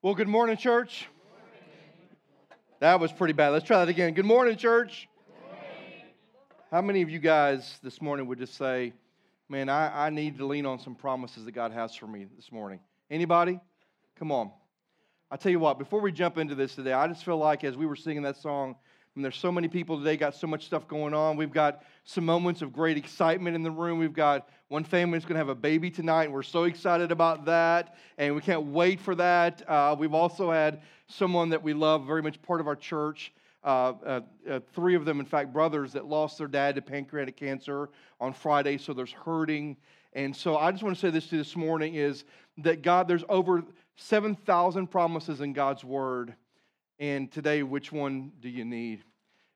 Well, good morning, church. That was pretty bad. Let's try that again. Good morning, church. How many of you guys this morning would just say, man, I, I need to lean on some promises that God has for me this morning? Anybody? Come on. I tell you what, before we jump into this today, I just feel like as we were singing that song, and there's so many people today, got so much stuff going on. We've got some moments of great excitement in the room. We've got one family that's going to have a baby tonight, and we're so excited about that, and we can't wait for that. Uh, we've also had someone that we love, very much part of our church. Uh, uh, uh, three of them, in fact, brothers that lost their dad to pancreatic cancer on Friday, so there's hurting. And so I just want to say this to you this morning is that God, there's over 7,000 promises in God's word. And today, which one do you need?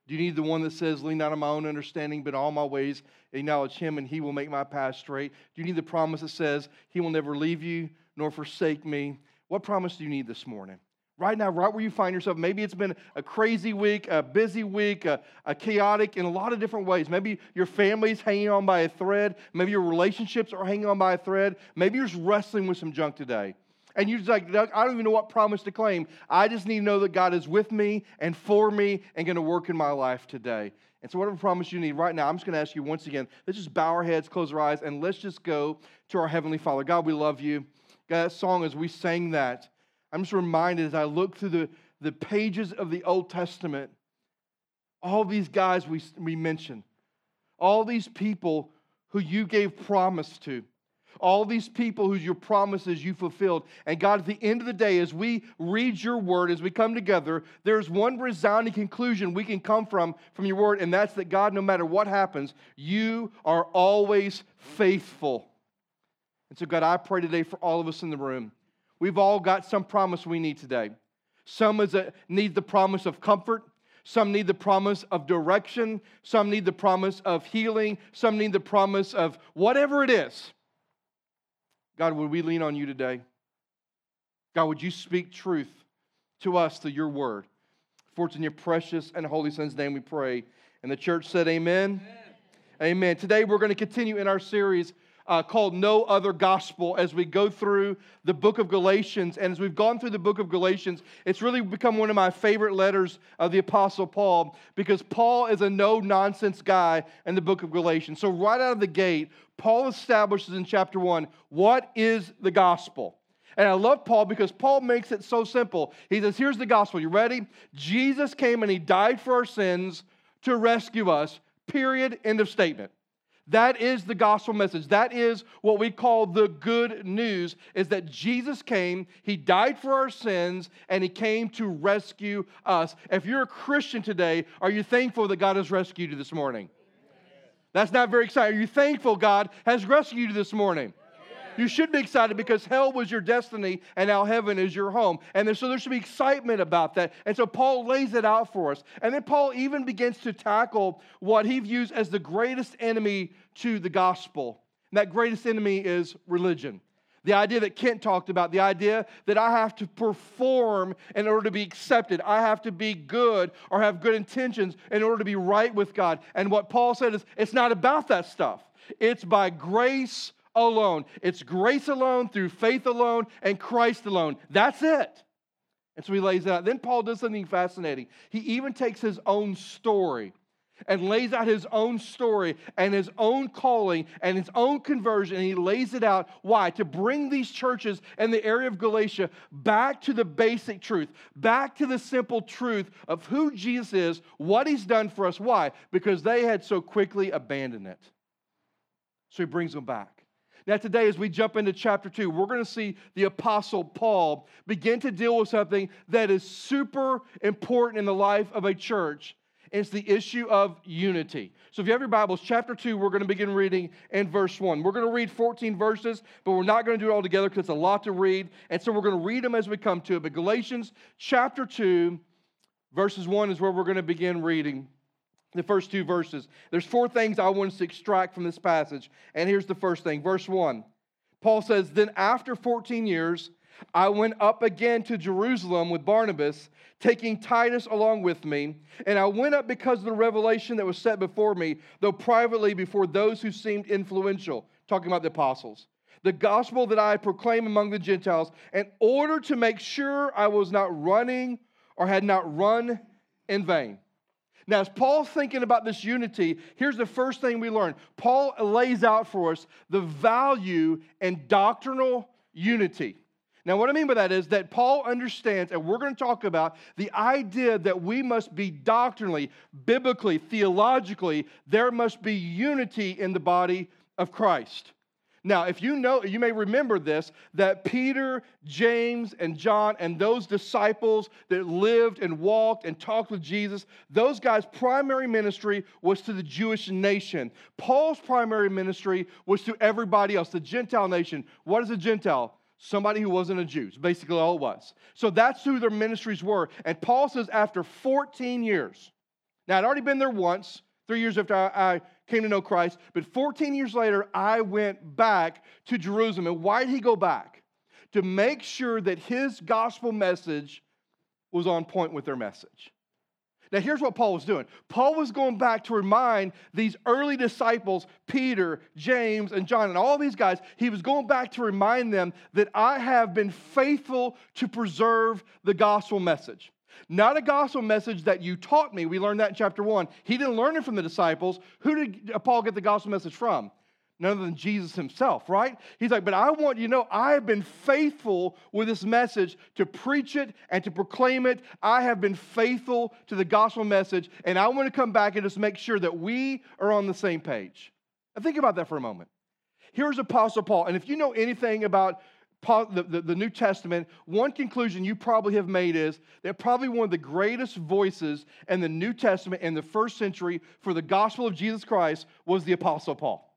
Do you need the one that says, Lean not on my own understanding, but all my ways acknowledge him and he will make my path straight? Do you need the promise that says, He will never leave you nor forsake me? What promise do you need this morning? Right now, right where you find yourself, maybe it's been a crazy week, a busy week, a, a chaotic in a lot of different ways. Maybe your family's hanging on by a thread. Maybe your relationships are hanging on by a thread. Maybe you're just wrestling with some junk today. And you're just like, Doug, I don't even know what promise to claim. I just need to know that God is with me and for me and going to work in my life today. And so, whatever promise you need right now, I'm just going to ask you once again, let's just bow our heads, close our eyes, and let's just go to our Heavenly Father. God, we love you. God, that song, as we sang that, I'm just reminded as I look through the, the pages of the Old Testament, all these guys we, we mentioned, all these people who you gave promise to all these people whose your promises you fulfilled. And God, at the end of the day, as we read your word, as we come together, there's one resounding conclusion we can come from from your word, and that's that God, no matter what happens, you are always faithful. And so, God, I pray today for all of us in the room. We've all got some promise we need today. Some is a, need the promise of comfort. Some need the promise of direction. Some need the promise of healing. Some need the promise of whatever it is. God, would we lean on you today? God, would you speak truth to us through your word? For it's in your precious and holy Son's name we pray. And the church said, Amen. Amen. Amen. Today we're going to continue in our series uh, called No Other Gospel as we go through the book of Galatians. And as we've gone through the book of Galatians, it's really become one of my favorite letters of the Apostle Paul because Paul is a no nonsense guy in the book of Galatians. So, right out of the gate, Paul establishes in chapter one what is the gospel? And I love Paul because Paul makes it so simple. He says, Here's the gospel. You ready? Jesus came and he died for our sins to rescue us. Period. End of statement. That is the gospel message. That is what we call the good news is that Jesus came, he died for our sins, and he came to rescue us. If you're a Christian today, are you thankful that God has rescued you this morning? That's not very exciting. Are you thankful God has rescued you this morning? You should be excited because hell was your destiny and now heaven is your home. And so there should be excitement about that. And so Paul lays it out for us. And then Paul even begins to tackle what he views as the greatest enemy to the gospel. And that greatest enemy is religion. The idea that Kent talked about, the idea that I have to perform in order to be accepted. I have to be good or have good intentions in order to be right with God. And what Paul said is it's not about that stuff. It's by grace alone. It's grace alone, through faith alone, and Christ alone. That's it. And so he lays it out. Then Paul does something fascinating. He even takes his own story and lays out his own story and his own calling and his own conversion. And he lays it out. Why? To bring these churches in the area of Galatia back to the basic truth, back to the simple truth of who Jesus is, what he's done for us. Why? Because they had so quickly abandoned it. So he brings them back. Now, today, as we jump into chapter two, we're going to see the Apostle Paul begin to deal with something that is super important in the life of a church. It's the issue of unity. So, if you have your Bibles, chapter 2, we're going to begin reading in verse 1. We're going to read 14 verses, but we're not going to do it all together because it's a lot to read. And so, we're going to read them as we come to it. But Galatians chapter 2, verses 1 is where we're going to begin reading the first two verses. There's four things I want us to extract from this passage. And here's the first thing. Verse 1. Paul says, Then after 14 years, I went up again to Jerusalem with Barnabas, taking Titus along with me. And I went up because of the revelation that was set before me, though privately before those who seemed influential, talking about the apostles. the gospel that I proclaim among the Gentiles, in order to make sure I was not running or had not run in vain. Now, as Paul's thinking about this unity, here's the first thing we learn. Paul lays out for us the value and doctrinal unity. Now, what I mean by that is that Paul understands, and we're going to talk about the idea that we must be doctrinally, biblically, theologically, there must be unity in the body of Christ. Now, if you know, you may remember this that Peter, James, and John, and those disciples that lived and walked and talked with Jesus, those guys' primary ministry was to the Jewish nation. Paul's primary ministry was to everybody else, the Gentile nation. What is a Gentile? somebody who wasn't a Jew. basically all it was. So that's who their ministries were. And Paul says, after 14 years, now I'd already been there once, three years after I, I came to know Christ, but 14 years later, I went back to Jerusalem. And why did he go back? To make sure that his gospel message was on point with their message. Now, here's what Paul was doing Paul was going back to remind these early disciples, Peter, James, and John, and all these guys, he was going back to remind them that I have been faithful to preserve the gospel message. Not a gospel message that you taught me. We learned that in chapter one. He didn't learn it from the disciples. Who did uh, Paul get the gospel message from? none other than Jesus himself, right? He's like, but I want you to know I have been faithful with this message to preach it and to proclaim it. I have been faithful to the gospel message, and I want to come back and just make sure that we are on the same page. Now, think about that for a moment. Here's Apostle Paul, and if you know anything about the, the, the New Testament, one conclusion you probably have made is that probably one of the greatest voices in the New Testament in the first century for the gospel of Jesus Christ was the Apostle Paul.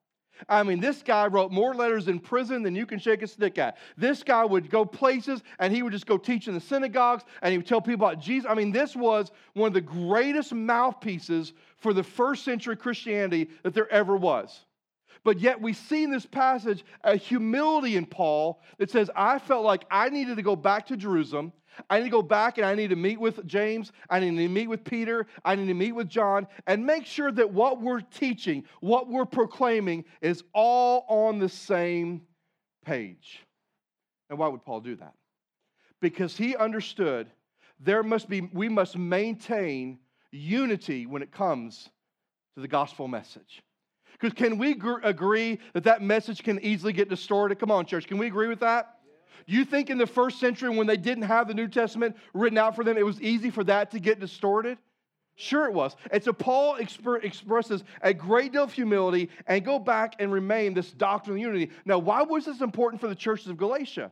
I mean, this guy wrote more letters in prison than you can shake a stick at. This guy would go places and he would just go teach in the synagogues and he would tell people about Jesus. I mean, this was one of the greatest mouthpieces for the first century Christianity that there ever was. But yet, we see in this passage a humility in Paul that says, I felt like I needed to go back to Jerusalem. I need to go back and I need to meet with James. I need to meet with Peter. I need to meet with John and make sure that what we're teaching, what we're proclaiming, is all on the same page. And why would Paul do that? Because he understood there must be, we must maintain unity when it comes to the gospel message. Because can we gr- agree that that message can easily get distorted? Come on, church, can we agree with that? Do You think in the first century when they didn't have the New Testament written out for them, it was easy for that to get distorted? Sure, it was. And so Paul exp- expresses a great deal of humility and go back and remain this doctrinal unity. Now, why was this important for the churches of Galatia?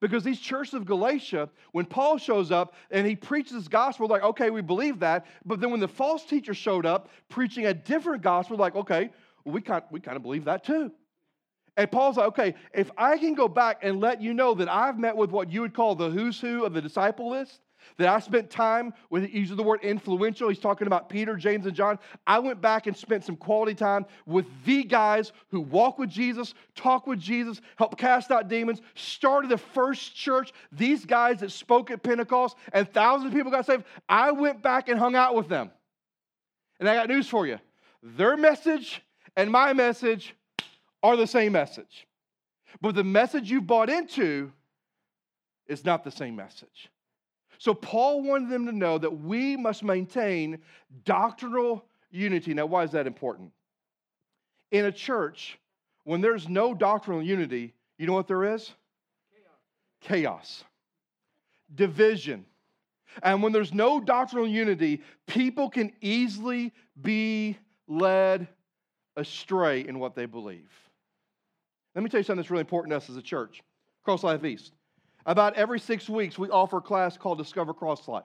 Because these churches of Galatia, when Paul shows up and he preaches this gospel, like, okay, we believe that. But then when the false teacher showed up preaching a different gospel, like, okay, we, kind, we kind of believe that too. And Paul's like, okay, if I can go back and let you know that I've met with what you would call the who's who of the disciple list, that I spent time with, uses the word influential. He's talking about Peter, James, and John. I went back and spent some quality time with the guys who walk with Jesus, talk with Jesus, help cast out demons, started the first church. These guys that spoke at Pentecost and thousands of people got saved. I went back and hung out with them. And I got news for you their message and my message are the same message. But the message you've bought into is not the same message. So Paul wanted them to know that we must maintain doctrinal unity. Now, why is that important? In a church, when there's no doctrinal unity, you know what there is? Chaos. Chaos. Division. And when there's no doctrinal unity, people can easily be led astray in what they believe. Let me tell you something that's really important to us as a church, Cross Life East. About every six weeks, we offer a class called Discover Cross Life.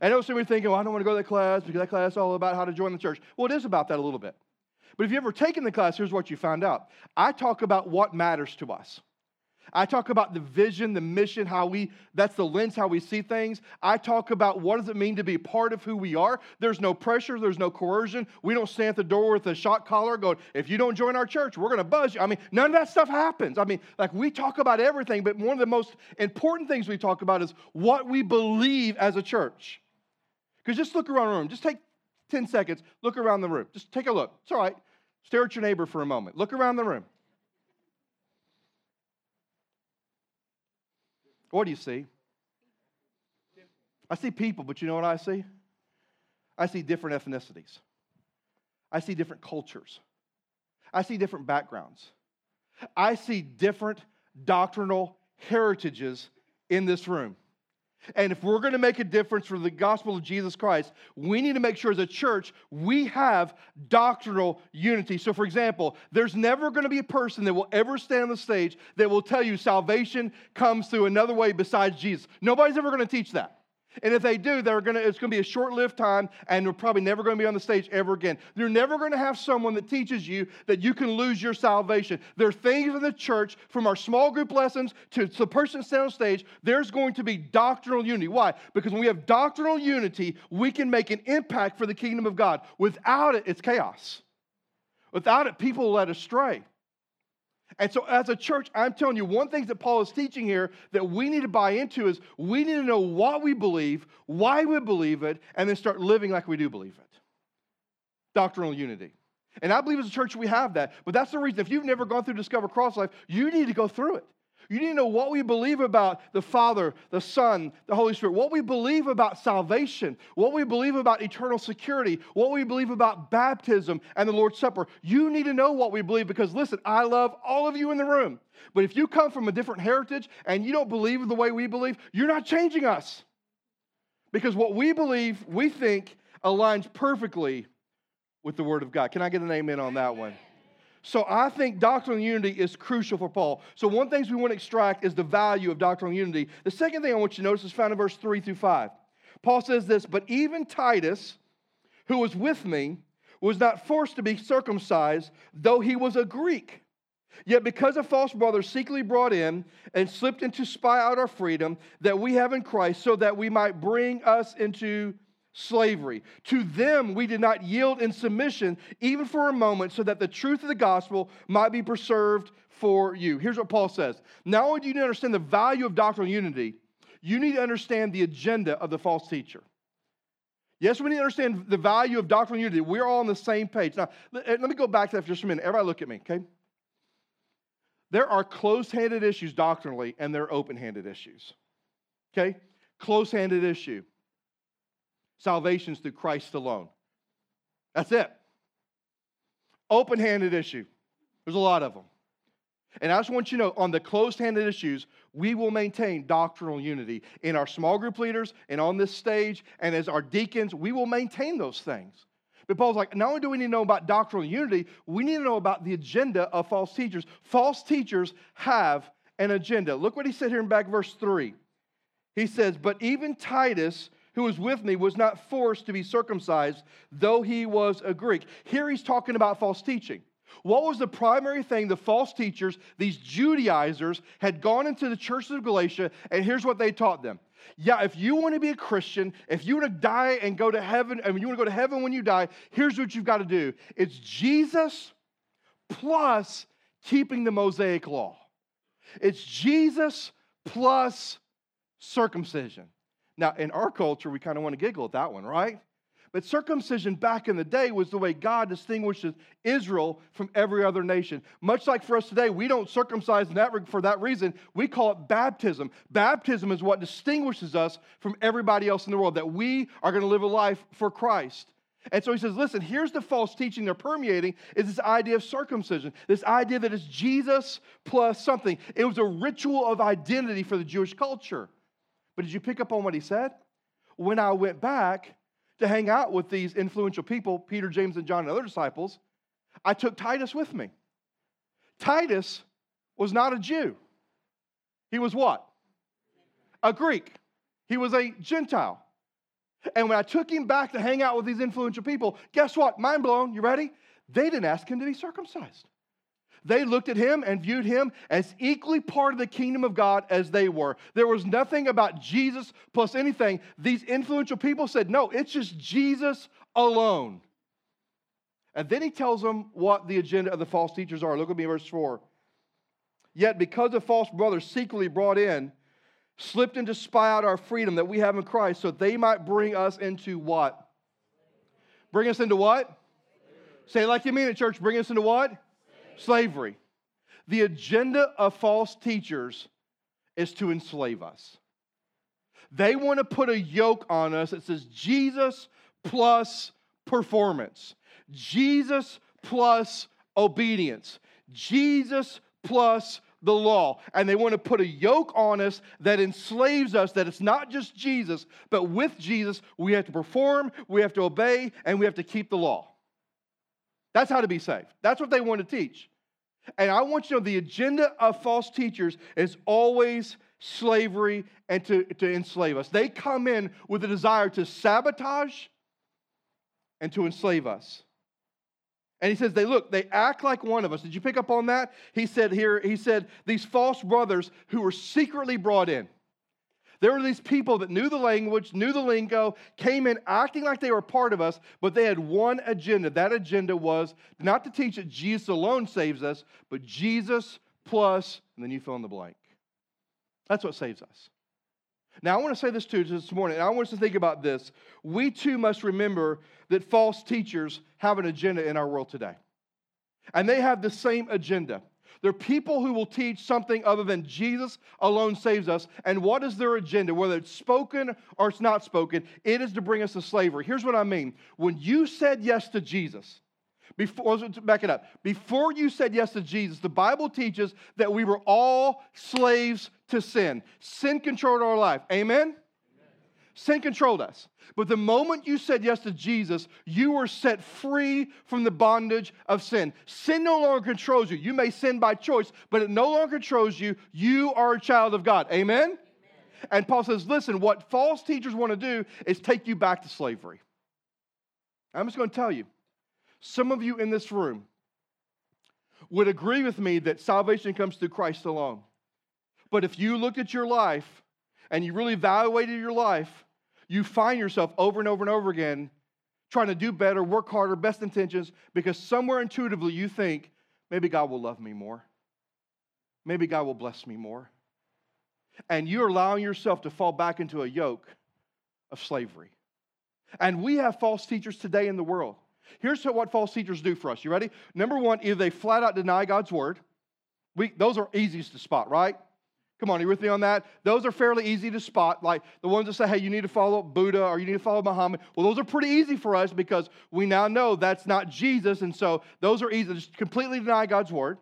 I know some of you thinking, well, I don't want to go to that class because that class is all about how to join the church. Well, it is about that a little bit. But if you've ever taken the class, here's what you found out. I talk about what matters to us. I talk about the vision, the mission, how we, that's the lens, how we see things. I talk about what does it mean to be part of who we are. There's no pressure, there's no coercion. We don't stand at the door with a shot collar going, if you don't join our church, we're going to buzz you. I mean, none of that stuff happens. I mean, like we talk about everything, but one of the most important things we talk about is what we believe as a church. Because just look around the room, just take 10 seconds, look around the room. Just take a look. It's all right. Stare at your neighbor for a moment. Look around the room. What do you see? I see people, but you know what I see? I see different ethnicities. I see different cultures. I see different backgrounds. I see different doctrinal heritages in this room. And if we're going to make a difference for the gospel of Jesus Christ, we need to make sure as a church we have doctrinal unity. So, for example, there's never going to be a person that will ever stand on the stage that will tell you salvation comes through another way besides Jesus. Nobody's ever going to teach that. And if they do, they're gonna, it's going to be a short lived time and they're probably never going to be on the stage ever again. You're never going to have someone that teaches you that you can lose your salvation. There are things in the church, from our small group lessons to the person standing on stage, there's going to be doctrinal unity. Why? Because when we have doctrinal unity, we can make an impact for the kingdom of God. Without it, it's chaos. Without it, people led astray. And so, as a church, I'm telling you, one thing that Paul is teaching here that we need to buy into is we need to know what we believe, why we believe it, and then start living like we do believe it. Doctrinal unity. And I believe as a church we have that. But that's the reason, if you've never gone through Discover Cross Life, you need to go through it. You need to know what we believe about the Father, the Son, the Holy Spirit, what we believe about salvation, what we believe about eternal security, what we believe about baptism and the Lord's Supper. You need to know what we believe because, listen, I love all of you in the room. But if you come from a different heritage and you don't believe the way we believe, you're not changing us. Because what we believe, we think, aligns perfectly with the Word of God. Can I get an amen on that one? So I think doctrinal unity is crucial for Paul. So one thing we want to extract is the value of doctrinal unity. The second thing I want you to notice is found in verse 3 through 5. Paul says this, but even Titus, who was with me, was not forced to be circumcised, though he was a Greek. Yet because a false brother secretly brought in and slipped in to spy out our freedom that we have in Christ, so that we might bring us into slavery. To them we did not yield in submission, even for a moment, so that the truth of the gospel might be preserved for you. Here's what Paul says Not only do you need to understand the value of doctrinal unity, you need to understand the agenda of the false teacher. Yes, we need to understand the value of doctrinal unity. We're all on the same page. Now, eh, let me go back to that for just a minute. Everybody look at me, okay? There are close handed issues doctrinally, and there are open handed issues. Okay? Close handed issue. Salvation's through Christ alone. That's it. Open handed issue. There's a lot of them. And I just want you to know on the closed handed issues, we will maintain doctrinal unity in our small group leaders and on this stage and as our deacons, we will maintain those things. But Paul's like, not only do we need to know about doctrinal unity, we need to know about the agenda of false teachers. False teachers have an agenda. Look what he said here in back verse 3. He says, But even Titus, who was with me was not forced to be circumcised, though he was a Greek. Here he's talking about false teaching. What was the primary thing the false teachers, these Judaizers, had gone into the churches of Galatia, and here's what they taught them. Yeah, if you want to be a Christian, if you want to die and go to heaven, and you want to go to heaven when you die, here's what you've got to do it's Jesus plus keeping the Mosaic law. It's Jesus plus circumcision. Now, in our culture, we kind of want to giggle at that one, right? But circumcision back in the day was the way God distinguishes Israel from every other nation. Much like for us today, we don't circumcise that, for that reason. We call it baptism. Baptism is what distinguishes us from everybody else in the world, that we are going to live a life for Christ. And so he says, listen, here's the false teaching they're permeating is this idea of circumcision, this idea that it's Jesus plus something. It was a ritual of identity for the Jewish culture. But did you pick up on what he said? When I went back to hang out with these influential people, Peter, James, and John, and other disciples, I took Titus with me. Titus was not a Jew. He was what? A Greek. He was a Gentile. And when I took him back to hang out with these influential people, guess what? Mind blown. You ready? They didn't ask him to be circumcised. They looked at him and viewed him as equally part of the kingdom of God as they were. There was nothing about Jesus plus anything. These influential people said, no, it's just Jesus alone. And then he tells them what the agenda of the false teachers are. Look at me, verse 4. Yet because the false brothers secretly brought in, slipped in to spy out our freedom that we have in Christ, so they might bring us into what? Bring us into what? Say like you mean it, church. Bring us into what? Slavery. The agenda of false teachers is to enslave us. They want to put a yoke on us that says Jesus plus performance, Jesus plus obedience, Jesus plus the law. And they want to put a yoke on us that enslaves us, that it's not just Jesus, but with Jesus, we have to perform, we have to obey, and we have to keep the law. That's how to be saved. That's what they want to teach. And I want you to know the agenda of false teachers is always slavery and to, to enslave us. They come in with a desire to sabotage and to enslave us. And he says, they look, they act like one of us. Did you pick up on that? He said here, he said, these false brothers who were secretly brought in. There were these people that knew the language, knew the lingo, came in acting like they were part of us, but they had one agenda. That agenda was not to teach that Jesus alone saves us, but Jesus plus, and then you fill in the blank. That's what saves us. Now, I want to say this to you this morning, and I want us to think about this. We too must remember that false teachers have an agenda in our world today. And they have the same agenda. They're people who will teach something other than Jesus alone saves us. And what is their agenda? Whether it's spoken or it's not spoken, it is to bring us to slavery. Here's what I mean. When you said yes to Jesus, before, back it up. Before you said yes to Jesus, the Bible teaches that we were all slaves to sin. Sin controlled our life. Amen? Sin controlled us. But the moment you said yes to Jesus, you were set free from the bondage of sin. Sin no longer controls you. You may sin by choice, but it no longer controls you. You are a child of God. Amen? Amen. And Paul says, listen, what false teachers want to do is take you back to slavery. I'm just going to tell you some of you in this room would agree with me that salvation comes through Christ alone. But if you looked at your life and you really evaluated your life, you find yourself over and over and over again trying to do better, work harder, best intentions, because somewhere intuitively you think, maybe God will love me more. Maybe God will bless me more. And you're allowing yourself to fall back into a yoke of slavery. And we have false teachers today in the world. Here's what false teachers do for us. You ready? Number one, either they flat out deny God's word. We, those are easiest to spot, right? Come on, are you with me on that? Those are fairly easy to spot. Like the ones that say, hey, you need to follow Buddha or you need to follow Muhammad. Well, those are pretty easy for us because we now know that's not Jesus. And so those are easy. Just completely deny God's word.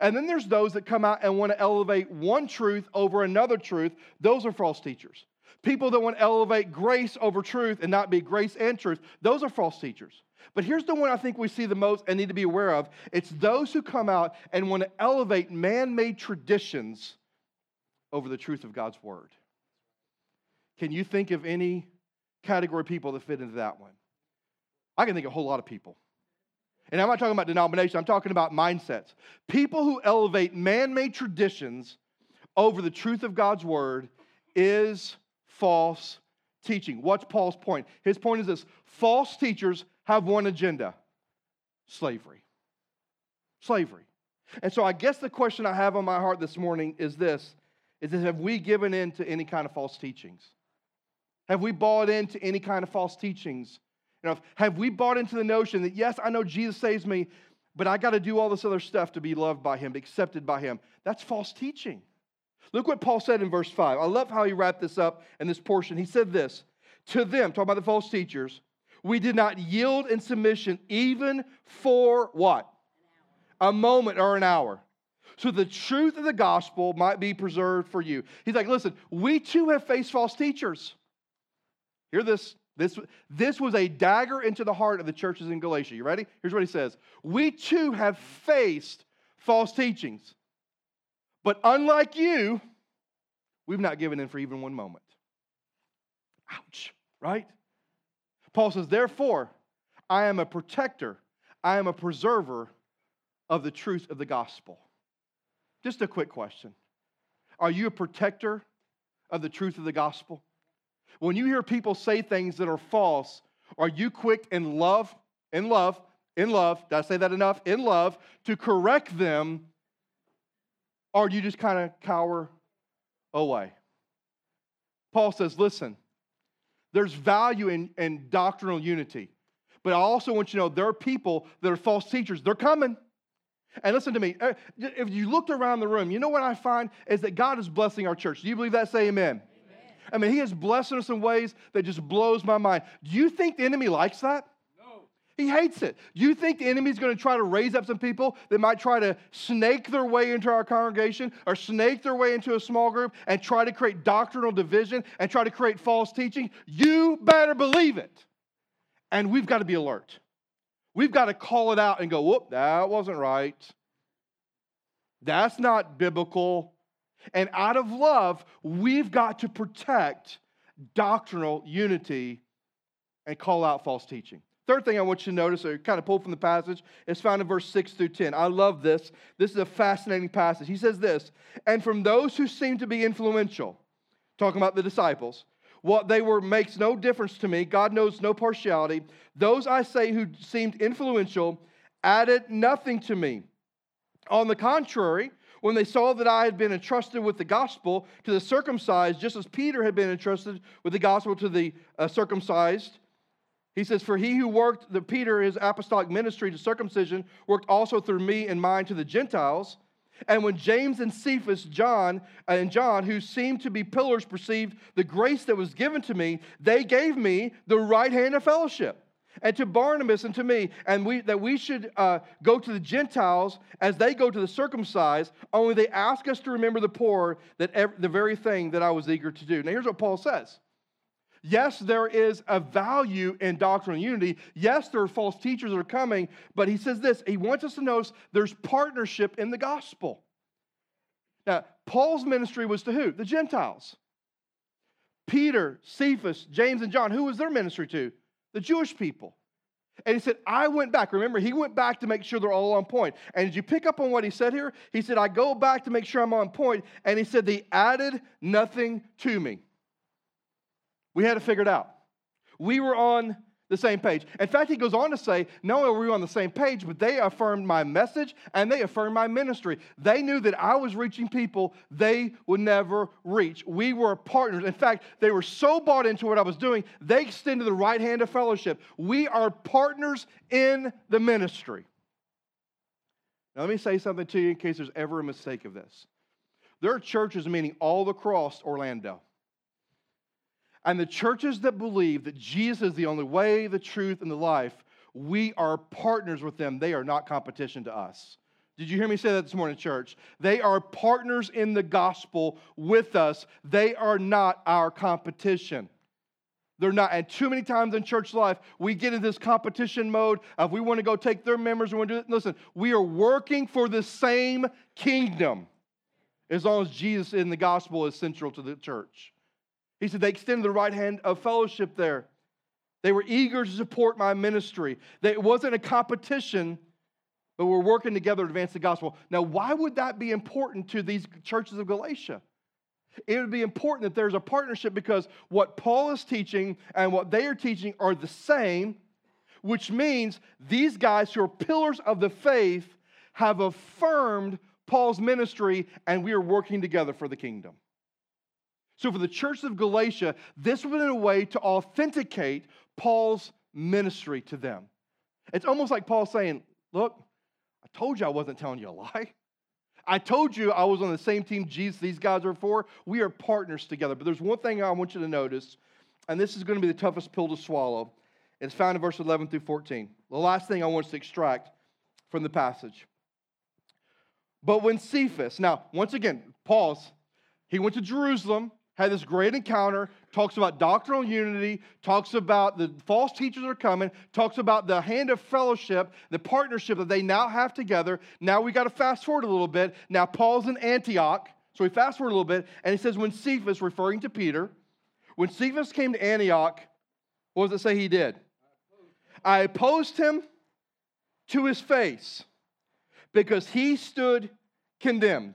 And then there's those that come out and want to elevate one truth over another truth. Those are false teachers. People that want to elevate grace over truth and not be grace and truth. Those are false teachers. But here's the one I think we see the most and need to be aware of it's those who come out and want to elevate man made traditions over the truth of God's word. Can you think of any category of people that fit into that one? I can think of a whole lot of people. And I'm not talking about denomination, I'm talking about mindsets. People who elevate man made traditions over the truth of God's word is false teaching. What's Paul's point? His point is this false teachers have one agenda slavery. Slavery. And so I guess the question I have on my heart this morning is this is that have we given in to any kind of false teachings? Have we bought into any kind of false teachings? You know, have we bought into the notion that yes, I know Jesus saves me, but I got to do all this other stuff to be loved by him, accepted by him? That's false teaching. Look what Paul said in verse 5. I love how he wrapped this up in this portion. He said this to them, talking about the false teachers, we did not yield in submission even for what? A moment or an hour. So the truth of the gospel might be preserved for you. He's like, listen, we too have faced false teachers. Hear this. This, this was a dagger into the heart of the churches in Galatia. You ready? Here's what he says We too have faced false teachings. But unlike you, we've not given in for even one moment. Ouch, right? Paul says, Therefore, I am a protector, I am a preserver of the truth of the gospel. Just a quick question Are you a protector of the truth of the gospel? When you hear people say things that are false, are you quick in love, in love, in love, did I say that enough? In love, to correct them, or you just kind of cower away? Paul says, listen, there's value in, in doctrinal unity. But I also want you to know there are people that are false teachers. They're coming. And listen to me, uh, if you looked around the room, you know what I find is that God is blessing our church. Do you believe that? Say amen. amen. I mean, He is blessing us in ways that just blows my mind. Do you think the enemy likes that? No. He hates it. Do you think the enemy is going to try to raise up some people that might try to snake their way into our congregation or snake their way into a small group and try to create doctrinal division and try to create false teaching? You better believe it. And we've got to be alert. We've got to call it out and go, whoop, that wasn't right. That's not biblical. And out of love, we've got to protect doctrinal unity and call out false teaching. Third thing I want you to notice, or kind of pull from the passage, is found in verse 6 through 10. I love this. This is a fascinating passage. He says this, and from those who seem to be influential, talking about the disciples, what they were makes no difference to me. God knows no partiality. Those I say who seemed influential added nothing to me. On the contrary, when they saw that I had been entrusted with the gospel to the circumcised, just as Peter had been entrusted with the gospel to the uh, circumcised, he says, For he who worked, the Peter, his apostolic ministry to circumcision, worked also through me and mine to the Gentiles. And when James and Cephas, John and John, who seemed to be pillars, perceived the grace that was given to me, they gave me the right hand of fellowship. And to Barnabas and to me, and we, that we should uh, go to the Gentiles as they go to the circumcised, only they ask us to remember the poor, that every, the very thing that I was eager to do. Now, here's what Paul says Yes, there is a value in doctrinal unity. Yes, there are false teachers that are coming, but he says this he wants us to notice there's partnership in the gospel. Now, Paul's ministry was to who? The Gentiles. Peter, Cephas, James, and John, who was their ministry to? The Jewish people. And he said, I went back. Remember, he went back to make sure they're all on point. And did you pick up on what he said here? He said, I go back to make sure I'm on point. And he said, they added nothing to me. We had it figured out. We were on the same page. In fact, he goes on to say, not only were we on the same page, but they affirmed my message and they affirmed my ministry. They knew that I was reaching people they would never reach. We were partners. In fact, they were so bought into what I was doing, they extended the right hand of fellowship. We are partners in the ministry. Now, let me say something to you in case there's ever a mistake of this. There are churches meaning all across Orlando and the churches that believe that Jesus is the only way, the truth, and the life, we are partners with them. They are not competition to us. Did you hear me say that this morning, church? They are partners in the gospel with us. They are not our competition. They're not. And too many times in church life, we get in this competition mode of we want to go take their members. We want to do it. Listen, we are working for the same kingdom as long as Jesus in the gospel is central to the church. He said they extended the right hand of fellowship there. They were eager to support my ministry. It wasn't a competition, but we're working together to advance the gospel. Now, why would that be important to these churches of Galatia? It would be important that there's a partnership because what Paul is teaching and what they are teaching are the same, which means these guys who are pillars of the faith have affirmed Paul's ministry and we are working together for the kingdom. So, for the church of Galatia, this was a way to authenticate Paul's ministry to them. It's almost like Paul saying, Look, I told you I wasn't telling you a lie. I told you I was on the same team Jesus, these guys are for. We are partners together. But there's one thing I want you to notice, and this is going to be the toughest pill to swallow. It's found in verse 11 through 14. The last thing I want us to extract from the passage. But when Cephas, now, once again, pause. He went to Jerusalem had this great encounter, talks about doctrinal unity, talks about the false teachers are coming, talks about the hand of fellowship, the partnership that they now have together. Now we got to fast forward a little bit. Now Paul's in Antioch. So we fast forward a little bit, and he says, when Cephas, referring to Peter, when Cephas came to Antioch, what does it say he did? I opposed him to his face because he stood condemned.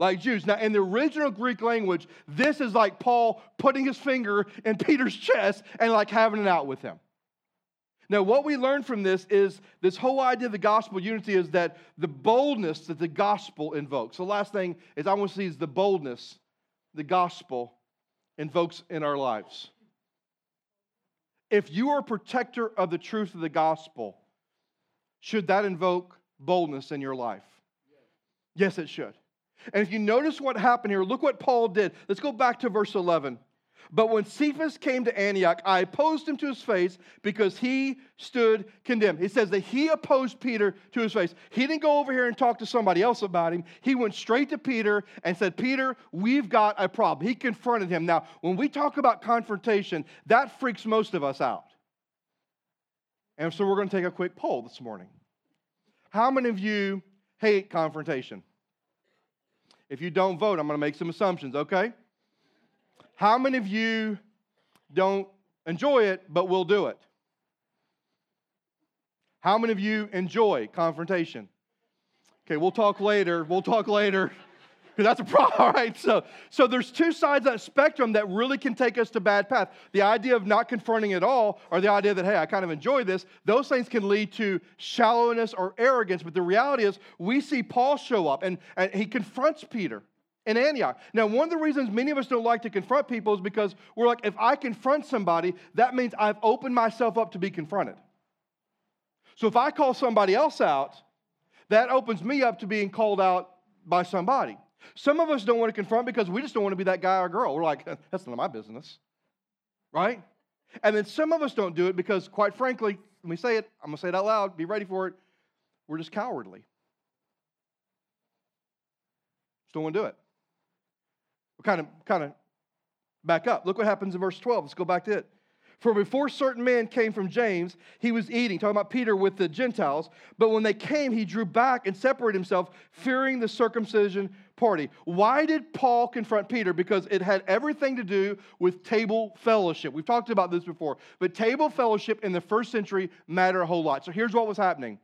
like Jews. Now, in the original Greek language, this is like Paul putting his finger in Peter's chest and like having it out with him. Now, what we learn from this is this whole idea of the gospel unity is that the boldness that the gospel invokes. The last thing is I want to see is the boldness the gospel invokes in our lives. If you are a protector of the truth of the gospel, should that invoke boldness in your life? Yes, it should. And if you notice what happened here, look what Paul did. Let's go back to verse 11. But when Cephas came to Antioch, I opposed him to his face because he stood condemned. He says that he opposed Peter to his face. He didn't go over here and talk to somebody else about him. He went straight to Peter and said, Peter, we've got a problem. He confronted him. Now, when we talk about confrontation, that freaks most of us out. And so we're going to take a quick poll this morning. How many of you hate confrontation? If you don't vote, I'm going to make some assumptions, okay? How many of you don't enjoy it but will do it? How many of you enjoy confrontation? Okay, we'll talk later. We'll talk later because that's a problem, all right? So, so there's two sides of that spectrum that really can take us to bad path. The idea of not confronting at all, or the idea that, hey, I kind of enjoy this, those things can lead to shallowness or arrogance. But the reality is, we see Paul show up and, and he confronts Peter in Antioch. Now, one of the reasons many of us don't like to confront people is because we're like, if I confront somebody, that means I've opened myself up to be confronted. So if I call somebody else out, that opens me up to being called out by somebody. Some of us don't want to confront because we just don't want to be that guy or girl. We're like, that's none of my business. Right? And then some of us don't do it because, quite frankly, let me say it, I'm going to say it out loud, be ready for it. We're just cowardly. Just don't want to do it. we kind of, kind of back up. Look what happens in verse 12. Let's go back to it. For before certain men came from James, he was eating, talking about Peter with the Gentiles. But when they came, he drew back and separated himself, fearing the circumcision party. Why did Paul confront Peter? Because it had everything to do with table fellowship. We've talked about this before, but table fellowship in the first century mattered a whole lot. So here's what was happening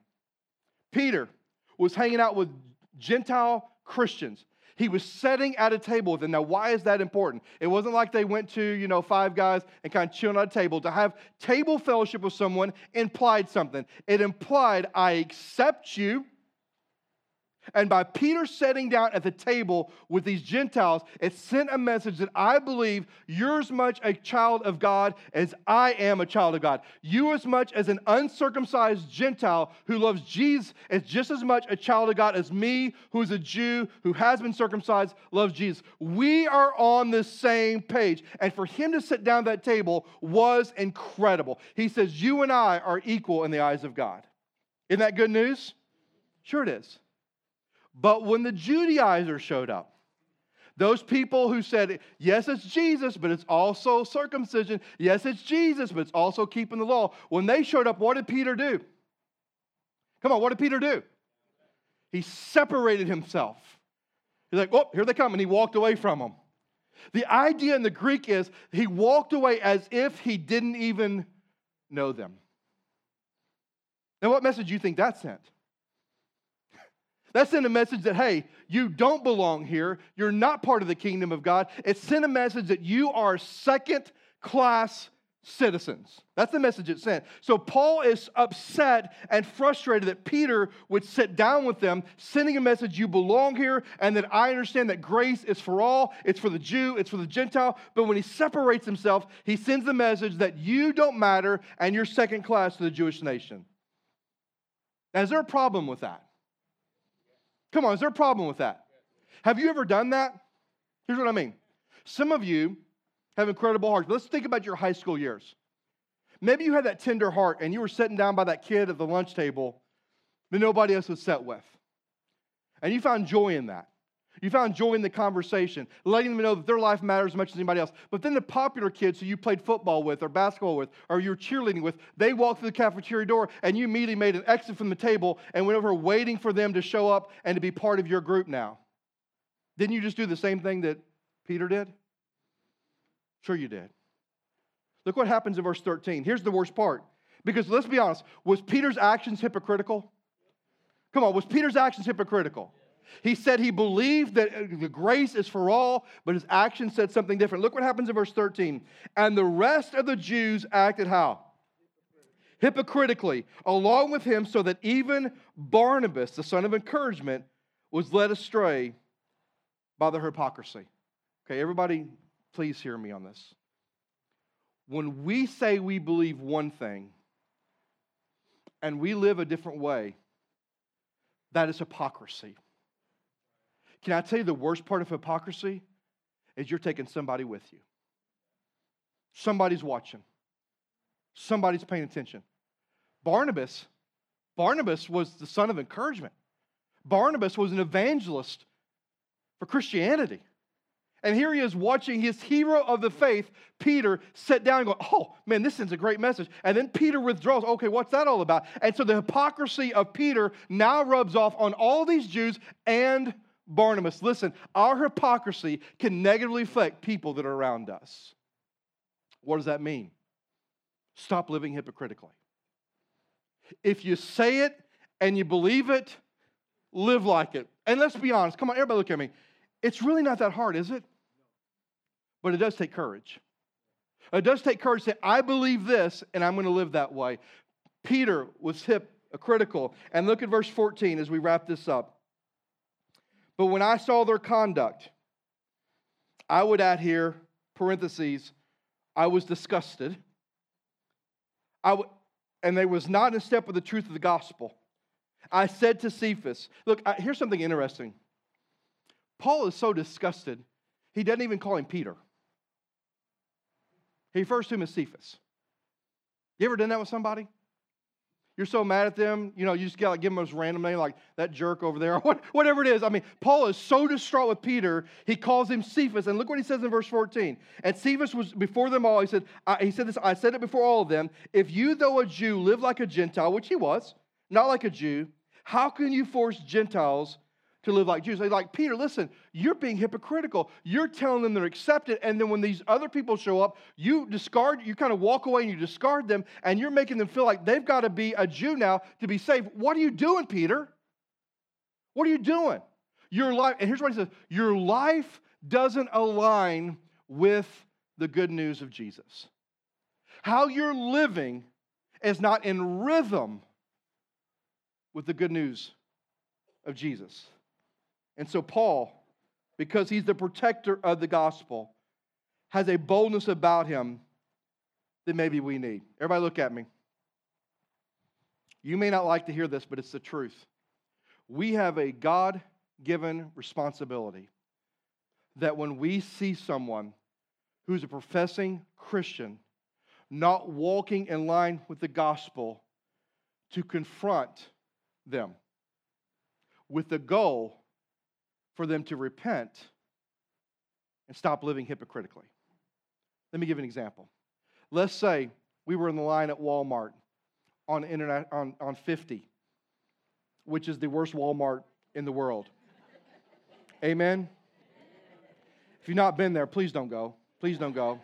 Peter was hanging out with Gentile Christians. He was sitting at a table with them. Now, why is that important? It wasn't like they went to, you know, five guys and kind of chilling at a table. To have table fellowship with someone implied something. It implied, I accept you and by Peter sitting down at the table with these Gentiles, it sent a message that I believe you're as much a child of God as I am a child of God. You, as much as an uncircumcised Gentile who loves Jesus, is just as much a child of God as me, who is a Jew who has been circumcised, loves Jesus. We are on the same page. And for him to sit down at that table was incredible. He says, You and I are equal in the eyes of God. Isn't that good news? Sure, it is. But when the Judaizers showed up, those people who said, yes, it's Jesus, but it's also circumcision. Yes, it's Jesus, but it's also keeping the law. When they showed up, what did Peter do? Come on, what did Peter do? He separated himself. He's like, oh, here they come. And he walked away from them. The idea in the Greek is he walked away as if he didn't even know them. Now, what message do you think that sent? That sent a message that, hey, you don't belong here. You're not part of the kingdom of God. It sent a message that you are second class citizens. That's the message it sent. So Paul is upset and frustrated that Peter would sit down with them, sending a message you belong here, and that I understand that grace is for all. It's for the Jew, it's for the Gentile. But when he separates himself, he sends the message that you don't matter and you're second class to the Jewish nation. Now, is there a problem with that? Come on, is there a problem with that? Have you ever done that? Here's what I mean. Some of you have incredible hearts. Let's think about your high school years. Maybe you had that tender heart and you were sitting down by that kid at the lunch table that nobody else was set with. And you found joy in that. You found joy in the conversation, letting them know that their life matters as much as anybody else. But then the popular kids who you played football with or basketball with or you were cheerleading with, they walked through the cafeteria door and you immediately made an exit from the table and went over waiting for them to show up and to be part of your group now. Didn't you just do the same thing that Peter did? Sure, you did. Look what happens in verse 13. Here's the worst part. Because let's be honest, was Peter's actions hypocritical? Come on, was Peter's actions hypocritical? He said he believed that uh, the grace is for all, but his actions said something different. Look what happens in verse 13. And the rest of the Jews acted how? Hypocritically, along with him, so that even Barnabas, the son of encouragement, was led astray by their hypocrisy. Okay, everybody, please hear me on this. When we say we believe one thing and we live a different way, that is hypocrisy. Can I tell you the worst part of hypocrisy? Is you're taking somebody with you. Somebody's watching. Somebody's paying attention. Barnabas, Barnabas was the son of encouragement. Barnabas was an evangelist for Christianity. And here he is watching his hero of the faith, Peter, sit down and go, Oh, man, this is a great message. And then Peter withdraws. Okay, what's that all about? And so the hypocrisy of Peter now rubs off on all these Jews and Barnabas. Listen, our hypocrisy can negatively affect people that are around us. What does that mean? Stop living hypocritically. If you say it and you believe it, live like it. And let's be honest. Come on, everybody look at me. It's really not that hard, is it? But it does take courage. It does take courage to say, I believe this and I'm going to live that way. Peter was hypocritical. And look at verse 14 as we wrap this up. But when I saw their conduct, I would add here, parentheses, I was disgusted. I w- and they was not in step with the truth of the gospel. I said to Cephas, Look, I, here's something interesting. Paul is so disgusted, he doesn't even call him Peter. He refers to him as Cephas. You ever done that with somebody? You're so mad at them, you know, you just gotta give them a random name like that jerk over there, or whatever it is. I mean, Paul is so distraught with Peter, he calls him Cephas. And look what he says in verse 14. And Cephas was before them all. He said, I, he said this, I said it before all of them. If you, though a Jew, live like a Gentile, which he was, not like a Jew, how can you force Gentiles to live like Jews. They're like, Peter, listen, you're being hypocritical. You're telling them they're accepted, and then when these other people show up, you discard, you kind of walk away and you discard them, and you're making them feel like they've got to be a Jew now to be saved. What are you doing, Peter? What are you doing? Your life, and here's what he says your life doesn't align with the good news of Jesus. How you're living is not in rhythm with the good news of Jesus. And so, Paul, because he's the protector of the gospel, has a boldness about him that maybe we need. Everybody, look at me. You may not like to hear this, but it's the truth. We have a God given responsibility that when we see someone who's a professing Christian not walking in line with the gospel, to confront them with the goal for them to repent and stop living hypocritically. Let me give an example. Let's say we were in the line at Walmart on, internet, on, on 50, which is the worst Walmart in the world. Amen? If you've not been there, please don't go. Please don't go.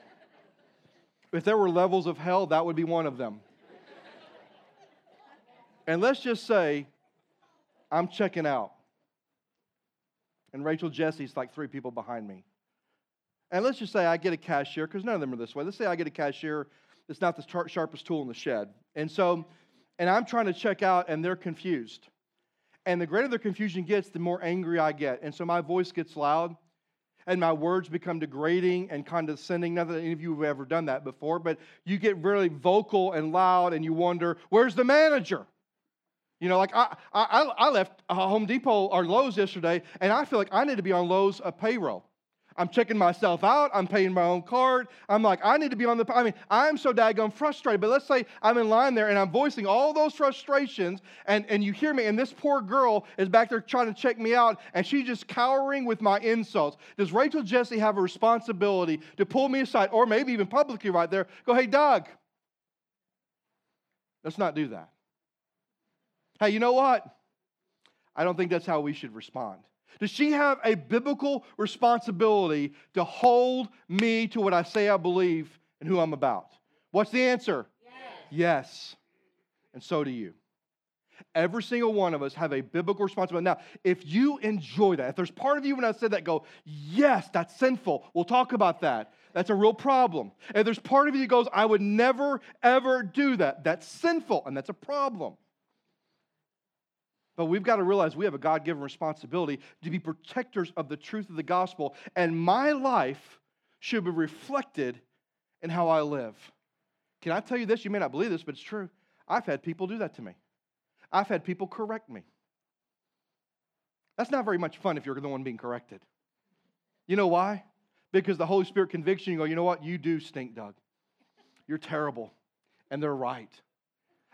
If there were levels of hell, that would be one of them. And let's just say I'm checking out and Rachel Jesse's like three people behind me. And let's just say I get a cashier, because none of them are this way. Let's say I get a cashier that's not the sharpest tool in the shed. And so, and I'm trying to check out, and they're confused. And the greater their confusion gets, the more angry I get. And so my voice gets loud, and my words become degrading and condescending. Not that any of you have ever done that before, but you get really vocal and loud, and you wonder, where's the manager? You know, like I, I, I left Home Depot or Lowe's yesterday, and I feel like I need to be on Lowe's uh, payroll. I'm checking myself out. I'm paying my own card. I'm like, I need to be on the. I mean, I'm so daggone frustrated. But let's say I'm in line there and I'm voicing all those frustrations, and, and you hear me, and this poor girl is back there trying to check me out, and she's just cowering with my insults. Does Rachel Jesse have a responsibility to pull me aside, or maybe even publicly right there, go, hey, Doug, let's not do that. Hey, you know what? I don't think that's how we should respond. Does she have a biblical responsibility to hold me to what I say I believe and who I'm about? What's the answer? Yes. yes. And so do you. Every single one of us have a biblical responsibility. Now, if you enjoy that, if there's part of you when I said that go, yes, that's sinful, we'll talk about that. That's a real problem. If there's part of you that goes, I would never, ever do that, that's sinful, and that's a problem. But we've got to realize we have a God given responsibility to be protectors of the truth of the gospel. And my life should be reflected in how I live. Can I tell you this? You may not believe this, but it's true. I've had people do that to me, I've had people correct me. That's not very much fun if you're the one being corrected. You know why? Because the Holy Spirit convicts you, you go, you know what? You do stink, Doug. You're terrible. And they're right.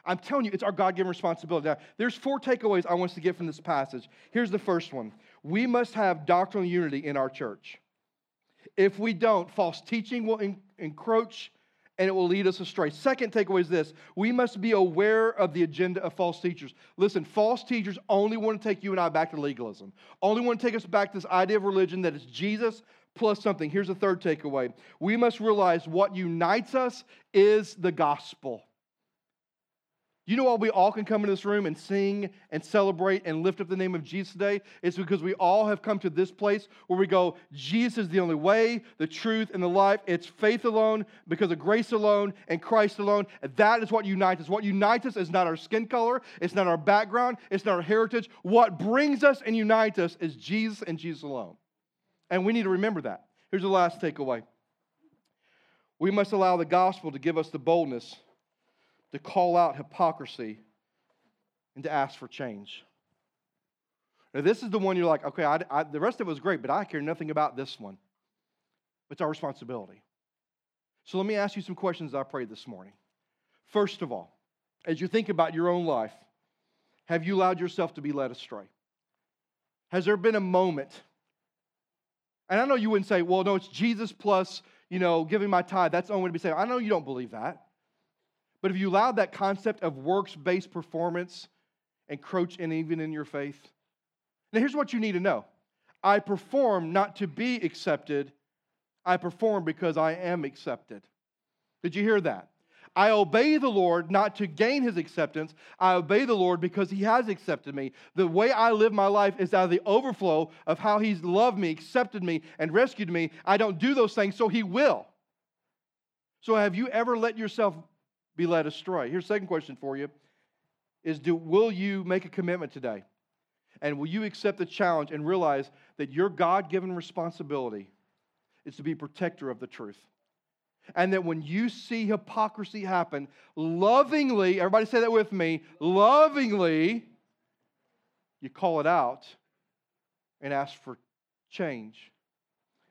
I'm telling you, it's our God given responsibility. Now, there's four takeaways I want us to get from this passage. Here's the first one we must have doctrinal unity in our church. If we don't, false teaching will encroach and it will lead us astray. Second takeaway is this we must be aware of the agenda of false teachers. Listen, false teachers only want to take you and I back to legalism, only want to take us back to this idea of religion that is Jesus plus something. Here's the third takeaway we must realize what unites us is the gospel. You know why we all can come in this room and sing and celebrate and lift up the name of Jesus today? It's because we all have come to this place where we go, Jesus is the only way, the truth, and the life. It's faith alone, because of grace alone, and Christ alone. And that is what unites us. What unites us is not our skin color, it's not our background, it's not our heritage. What brings us and unites us is Jesus and Jesus alone. And we need to remember that. Here's the last takeaway we must allow the gospel to give us the boldness to call out hypocrisy and to ask for change. Now, this is the one you're like, okay, I, I, the rest of it was great, but I care nothing about this one. It's our responsibility. So let me ask you some questions I prayed this morning. First of all, as you think about your own life, have you allowed yourself to be led astray? Has there been a moment? And I know you wouldn't say, well, no, it's Jesus plus, you know, giving my tithe. That's the only way to be saved. I know you don't believe that. But if you allowed that concept of works based performance encroach in even in your faith, now here's what you need to know I perform not to be accepted, I perform because I am accepted. Did you hear that? I obey the Lord not to gain his acceptance. I obey the Lord because he has accepted me. The way I live my life is out of the overflow of how he's loved me, accepted me, and rescued me. I don't do those things, so he will. So have you ever let yourself be led astray. Here's a second question for you is do, will you make a commitment today? And will you accept the challenge and realize that your God given responsibility is to be protector of the truth? And that when you see hypocrisy happen, lovingly, everybody say that with me, lovingly, you call it out and ask for change.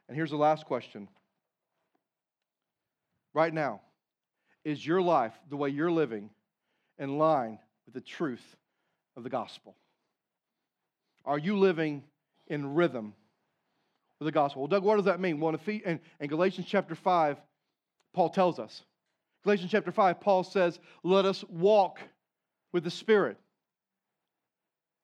And here's the last question. Right now, is your life, the way you're living, in line with the truth of the gospel? Are you living in rhythm with the gospel? Well, Doug, what does that mean? Well, in, in Galatians chapter 5, Paul tells us. Galatians chapter 5, Paul says, Let us walk with the Spirit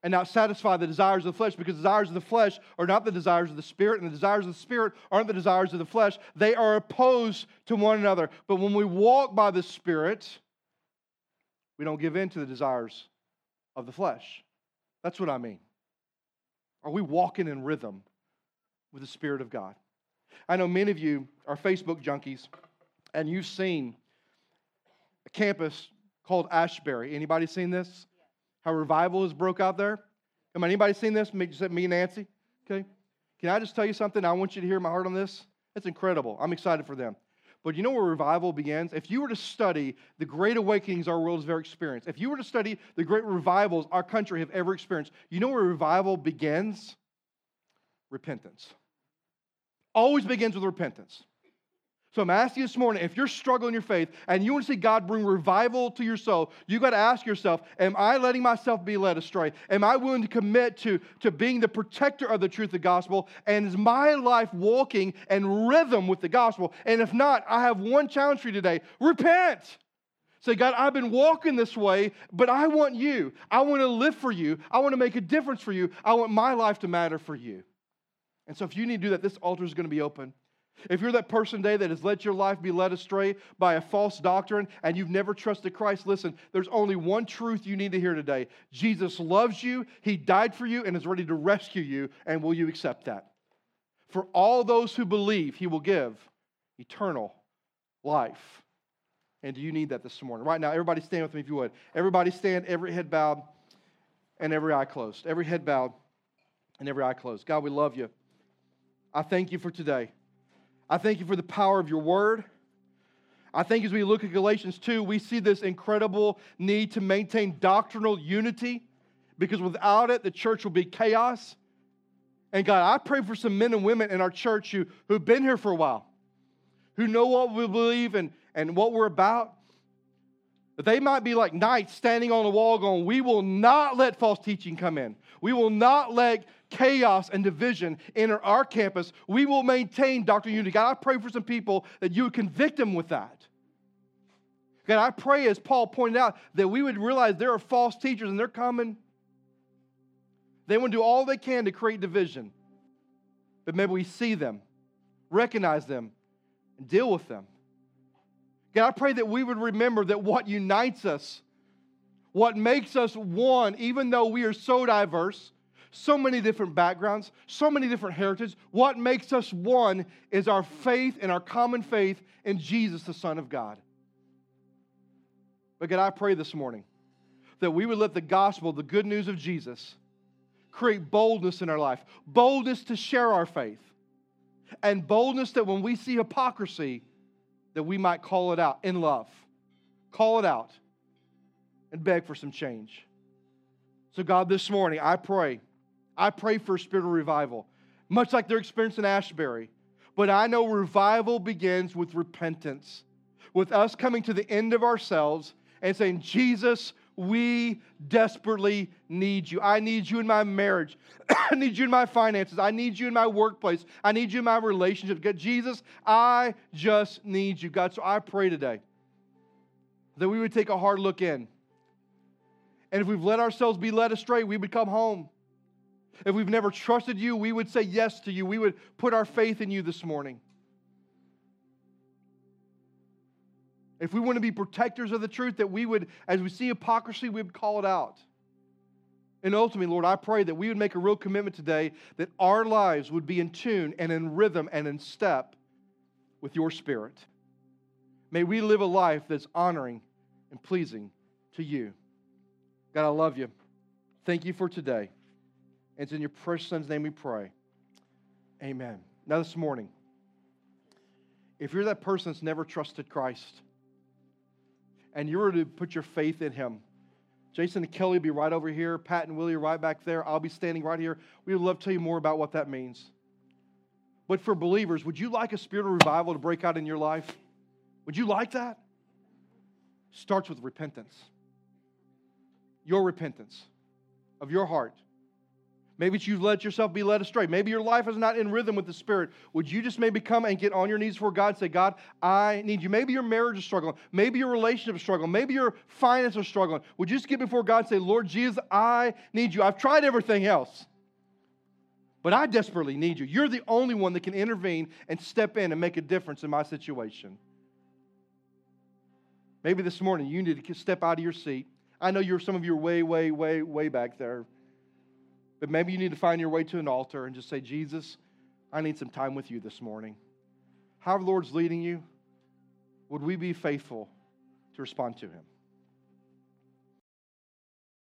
and not satisfy the desires of the flesh because the desires of the flesh are not the desires of the spirit and the desires of the spirit aren't the desires of the flesh. They are opposed to one another. But when we walk by the spirit we don't give in to the desires of the flesh. That's what i mean. Are we walking in rhythm with the spirit of god? I know many of you are facebook junkies and you've seen a campus called ashbury. Anybody seen this how revival has broke out there? Come anybody seen this? Me, me Nancy? Okay. Can I just tell you something? I want you to hear my heart on this. It's incredible. I'm excited for them. But you know where revival begins? If you were to study the great awakenings our world has ever experienced, if you were to study the great revivals our country have ever experienced, you know where revival begins? Repentance. always begins with repentance. So I'm asking you this morning if you're struggling in your faith and you want to see God bring revival to your soul, you got to ask yourself Am I letting myself be led astray? Am I willing to commit to, to being the protector of the truth of the gospel? And is my life walking in rhythm with the gospel? And if not, I have one challenge for you today repent. Say, God, I've been walking this way, but I want you. I want to live for you. I want to make a difference for you. I want my life to matter for you. And so, if you need to do that, this altar is going to be open. If you're that person today that has let your life be led astray by a false doctrine and you've never trusted Christ, listen, there's only one truth you need to hear today. Jesus loves you, He died for you, and is ready to rescue you. And will you accept that? For all those who believe, He will give eternal life. And do you need that this morning? Right now, everybody stand with me if you would. Everybody stand, every head bowed and every eye closed. Every head bowed and every eye closed. God, we love you. I thank you for today. I thank you for the power of your word. I think as we look at Galatians 2, we see this incredible need to maintain doctrinal unity because without it, the church will be chaos. And God, I pray for some men and women in our church who, who've been here for a while, who know what we believe and, and what we're about. That they might be like knights standing on a wall going, We will not let false teaching come in. We will not let chaos and division enter our campus. We will maintain doctrinal unity. God, I pray for some people that you would convict them with that. God, I pray, as Paul pointed out, that we would realize there are false teachers and they're coming. They want to do all they can to create division. But maybe we see them, recognize them, and deal with them. God, I pray that we would remember that what unites us, what makes us one, even though we are so diverse, so many different backgrounds, so many different heritages. What makes us one is our faith and our common faith in Jesus, the Son of God. But God, I pray this morning that we would let the gospel, the good news of Jesus, create boldness in our life, boldness to share our faith, and boldness that when we see hypocrisy, that we might call it out in love, call it out, and beg for some change. So, God, this morning, I pray I pray for a spirit of revival, much like they're experiencing Ashbury. But I know revival begins with repentance, with us coming to the end of ourselves and saying, Jesus, we desperately need you. I need you in my marriage. I need you in my finances. I need you in my workplace. I need you in my relationship. God, Jesus, I just need you. God, so I pray today that we would take a hard look in. And if we've let ourselves be led astray, we would come home. If we've never trusted you, we would say yes to you. We would put our faith in you this morning. If we want to be protectors of the truth, that we would, as we see hypocrisy, we would call it out. And ultimately, Lord, I pray that we would make a real commitment today that our lives would be in tune and in rhythm and in step with your spirit. May we live a life that's honoring and pleasing to you. God, I love you. Thank you for today. And it's in your precious son's name we pray. Amen. Now, this morning, if you're that person that's never trusted Christ and you were to put your faith in him, Jason and Kelly will be right over here. Pat and Willie are right back there. I'll be standing right here. We would love to tell you more about what that means. But for believers, would you like a spirit of revival to break out in your life? Would you like that? Starts with repentance. Your repentance of your heart Maybe you've let yourself be led astray. Maybe your life is not in rhythm with the Spirit. Would you just maybe come and get on your knees before God and say, God, I need you? Maybe your marriage is struggling. Maybe your relationship is struggling. Maybe your finances are struggling. Would you just get before God and say, Lord Jesus, I need you. I've tried everything else, but I desperately need you. You're the only one that can intervene and step in and make a difference in my situation. Maybe this morning you need to step out of your seat. I know you're some of you are way, way, way, way back there. But maybe you need to find your way to an altar and just say, Jesus, I need some time with you this morning. However, the Lord's leading you, would we be faithful to respond to Him?